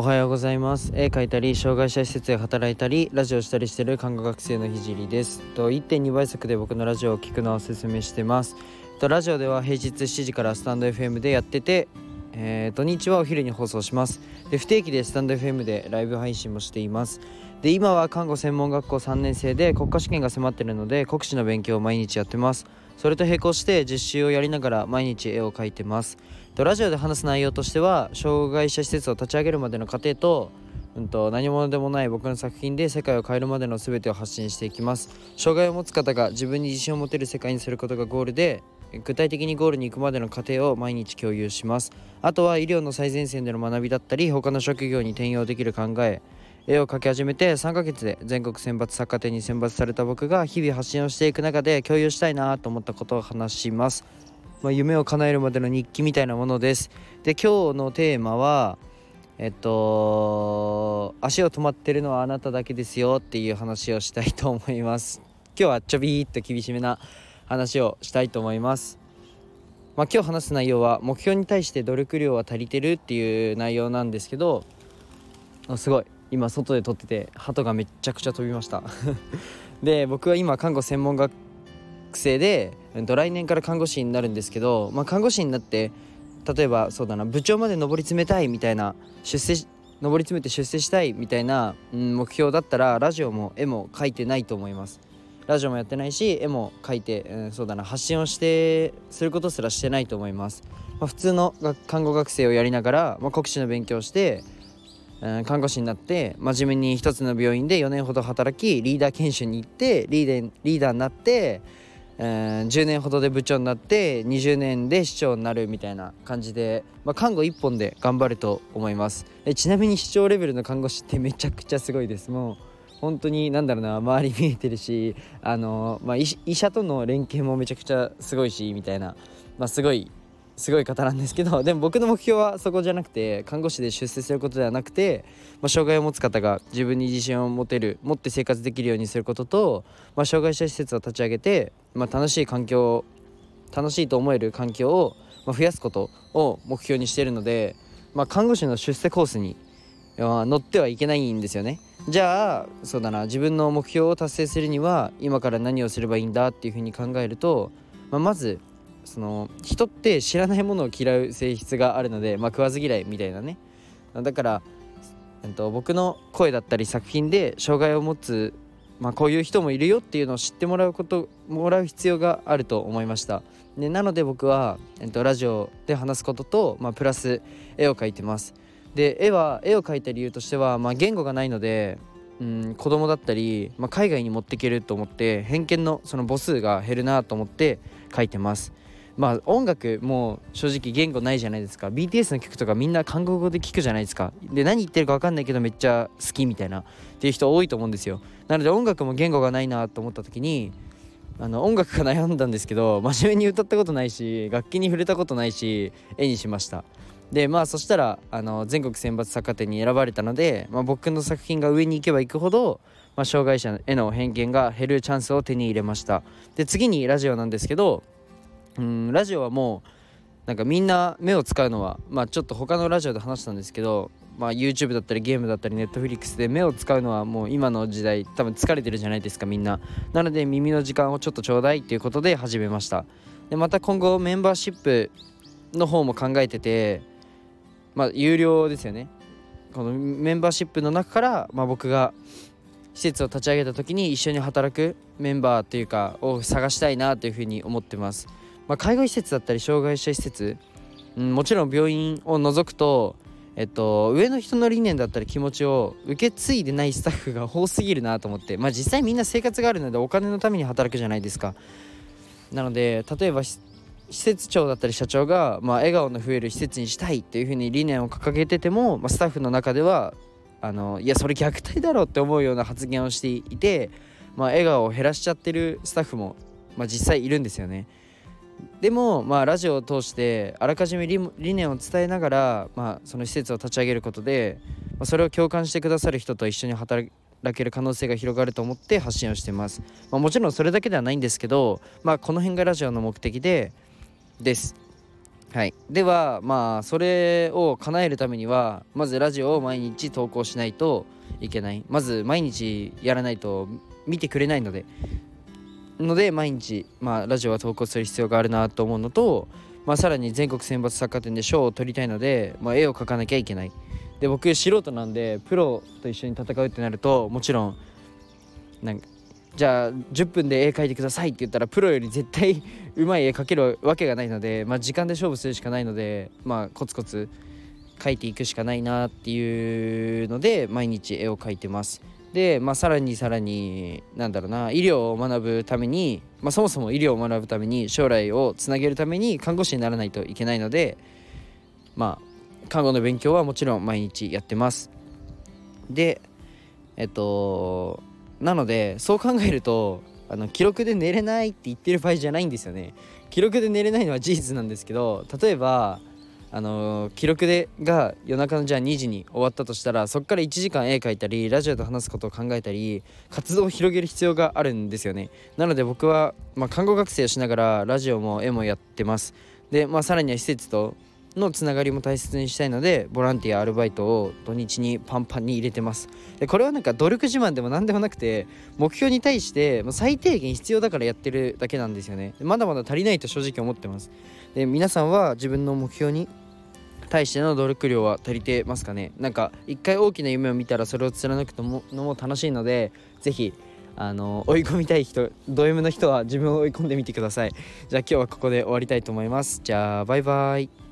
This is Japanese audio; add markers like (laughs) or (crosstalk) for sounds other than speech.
おはようございます。絵描いたり障害者施設で働いたりラジオしたりしてる看護学生のひじりです。と1.2倍速で僕のラジオを聞くのをおすすめしてます。とラジオでは平日7時からスタンド FM でやっててえー、土日はお昼に放送します。で不定期でスタンド FM でライブ配信もしています。で今は看護専門学校3年生で国家試験が迫ってるので国試の勉強を毎日やってます。それと並行して実習をやりながら毎日絵を描いてます。とラジオで話す内容としては障害者施設を立ち上げるまでの過程と,、うんと、何者でもない僕の作品で世界を変えるまでの全てを発信していきます。障害を持つ方が自分に自信を持てる世界にすることがゴールで具体的にゴールに行くまでの過程を毎日共有します。あとは医療の最前線での学びだったり他の職業に転用できる考え絵を描き始めて3ヶ月で全国選抜作家展に選抜された僕が日々発信をしていく中で共有したいなと思ったことを話します。まあ、夢を叶えるまでの日記みたいなものです。で今日のテーマはえっと足を止まってるのはあなただけですよっていう話をしたいと思います。今日はちょびーっと厳しめな話をしたいと思います。まあ、今日話す内容は目標に対して努力量は足りてるっていう内容なんですけどすごい。今外で撮ってて鳩がめちゃくちゃ飛びました。(laughs) で僕は今看護専門学生で、うん、来年から看護師になるんですけど、まあ、看護師になって例えばそうだな部長まで上り詰めたいみたいな出世上り詰めて出世したいみたいな、うん、目標だったらラジオも絵も描いてないと思います。ラジオもやってないし絵も描いて、うん、そうだな発信をしてすることすらしてないと思います、まあ、普通の看護学生をやりながら、まあ、国試の勉強して、看護師になって真面目に一つの病院で4年ほど働きリーダー研修に行ってリーダーリーダーになってえー、10年ほどで部長になって20年で市長になるみたいな感じで、まあ、看護1本で頑張ると思います。えちなみに市長レベルの看護師ってめちゃくちゃすごいです。もう本当に何だろうな周り見えてるしあの、まあ、医者との連携もめちゃくちゃすごいしみたいな、まあ、すごいすごい方なんですけど (laughs) でも僕の目標はそこじゃなくて看護師で出世することではなくて、まあ、障害を持つ方が自分に自信を持てる持って生活できるようにすることと、まあ、障害者施設を立ち上げて、まあ、楽しい環境楽しいと思える環境を、増やすことを目標にしているので、ま看護師の出世コースに乗ってはいけないんですよね。じゃあそうだな自分の目標を達成するには今から何をすればいいんだっていうふうに考えると、まあ、まずその人って知らないものを嫌う性質があるので、まあ、食わず嫌いみたいなね。だから、えっと、僕の声だったり作品で障害を持つ、まあ、こういう人もいるよっていうのを知ってもらうこともらう必要があると思いました。でなので僕は、えっと、ラジオで話すことと、まあ、プラス絵を描いてます。で絵は絵を描いた理由としては、まあ、言語がないのでうん、子供だったり、まあ、海外に持っていけると思って偏見のその母数が減るなと思って書いてます。まあ音楽も正直言語ないじゃないですか。BTS の曲とかみんな韓国語で聞くじゃないですか。で何言ってるか分かんないけどめっちゃ好きみたいな。っていう人多いと思うんですよ。なので音楽も言語がないなと思った時にあの音楽が悩んだんですけど真面目に歌ったことないし楽器に触れたことないし絵にしました。でまあそしたらあの全国選抜作家展に選ばれたので、まあ、僕の作品が上に行けば行くほど、まあ、障害者への偏見が減るチャンスを手に入れました。で次にラジオなんですけどうんラジオはもうなんかみんな目を使うのはまあちょっと他のラジオで話したんですけどまあ YouTube だったりゲームだったり Netflix で目を使うのはもう今の時代多分疲れてるじゃないですかみんな。なので耳の時間をちょっとちょうだいっていうことで始めました。でまた今後メンバーシップの方も考えててまあ有料ですよね。このメンバーシップの中から、まあ、僕が施設を立ち上げた時に一緒に働くメンバーというかを探したいなというふうに思ってます。まあ、介護施設だったり障害者施設、うん、もちろん病院を除くと、えっと、上の人の理念だったり気持ちを受け継いでないスタッフが多すぎるなと思って、まあ、実際みんな生活があるのでお金のために働くじゃないですか。なので例えば施設長だったり社長が、まあ、笑顔の増える施設にしたいっていうふうに理念を掲げてても、まあ、スタッフの中ではあのいやそれ虐待だろうって思うような発言をしていて、まあ、笑顔を減らしちゃってるスタッフも、まあ、実際いるんですよね。でもまあラジオを通してあらかじめ理念を伝えながら、まあ、その施設を立ち上げることで、まあ、それを共感してくださる人と一緒に働ける可能性が広がると思って発信をしています、まあ、もちろんそれだけではないんですけど、まあ、この辺がラジオの目的でです。はい。ではまあそれを叶えるためにはまずラジオを毎日投稿しないといけない。まず毎日やらないと見てくれないのでので毎日、まあ、ラジオは投稿する必要があるなと思うのと、まあ、さらに全国選抜サッカー展で賞を取りたいので、まあ、絵を描かなきゃいけないで僕素人なんでプロと一緒に戦うってなるともちろんなんかじゃあ10分で絵描いてくださいって言ったらプロより絶対 (laughs) うまい絵描けるわけがないので、まあ、時間で勝負するしかないので、まあ、コツコツ描いていくしかないなっていうので毎日絵を描いてます。で、まあ、さらにさらになんだろうな医療を学ぶために、まあ、そもそも医療を学ぶために将来をつなげるために看護師にならないといけないのでまあ看護の勉強はもちろん毎日やってます。でえっとなのでそう考えるとあの記録で寝れないって言ってる場合じゃないんですよね。記録で寝れないのは事実なんですけど例えばあの、記録でが夜中のじゃあ2時に終わったとしたらそこから1時間絵描いたりラジオで話すことを考えたり活動を広げる必要があるんですよね。なので僕は、まあ、看護学生をしながらラジオも絵もやってます。で、まあ、さらには施設とのつながりも大切にしたいのでボランティアアルバイトを土日にパンパンに入れてます。でこれはなんか努力自慢でも何でもなくて目標に対して最低限必要だからやってるだけなんですよね。まだまだ足りないと正直思ってます。で皆さんは自分の目標に対しての努力量は足りてますかね？なんか一回大きな夢を見たらそれを貫くのものも楽しいので是非あの追い込みたい人ド M の人は自分を追い込んでみてください。じゃあ今日はここで終わりたいと思います。じゃあバイバイ。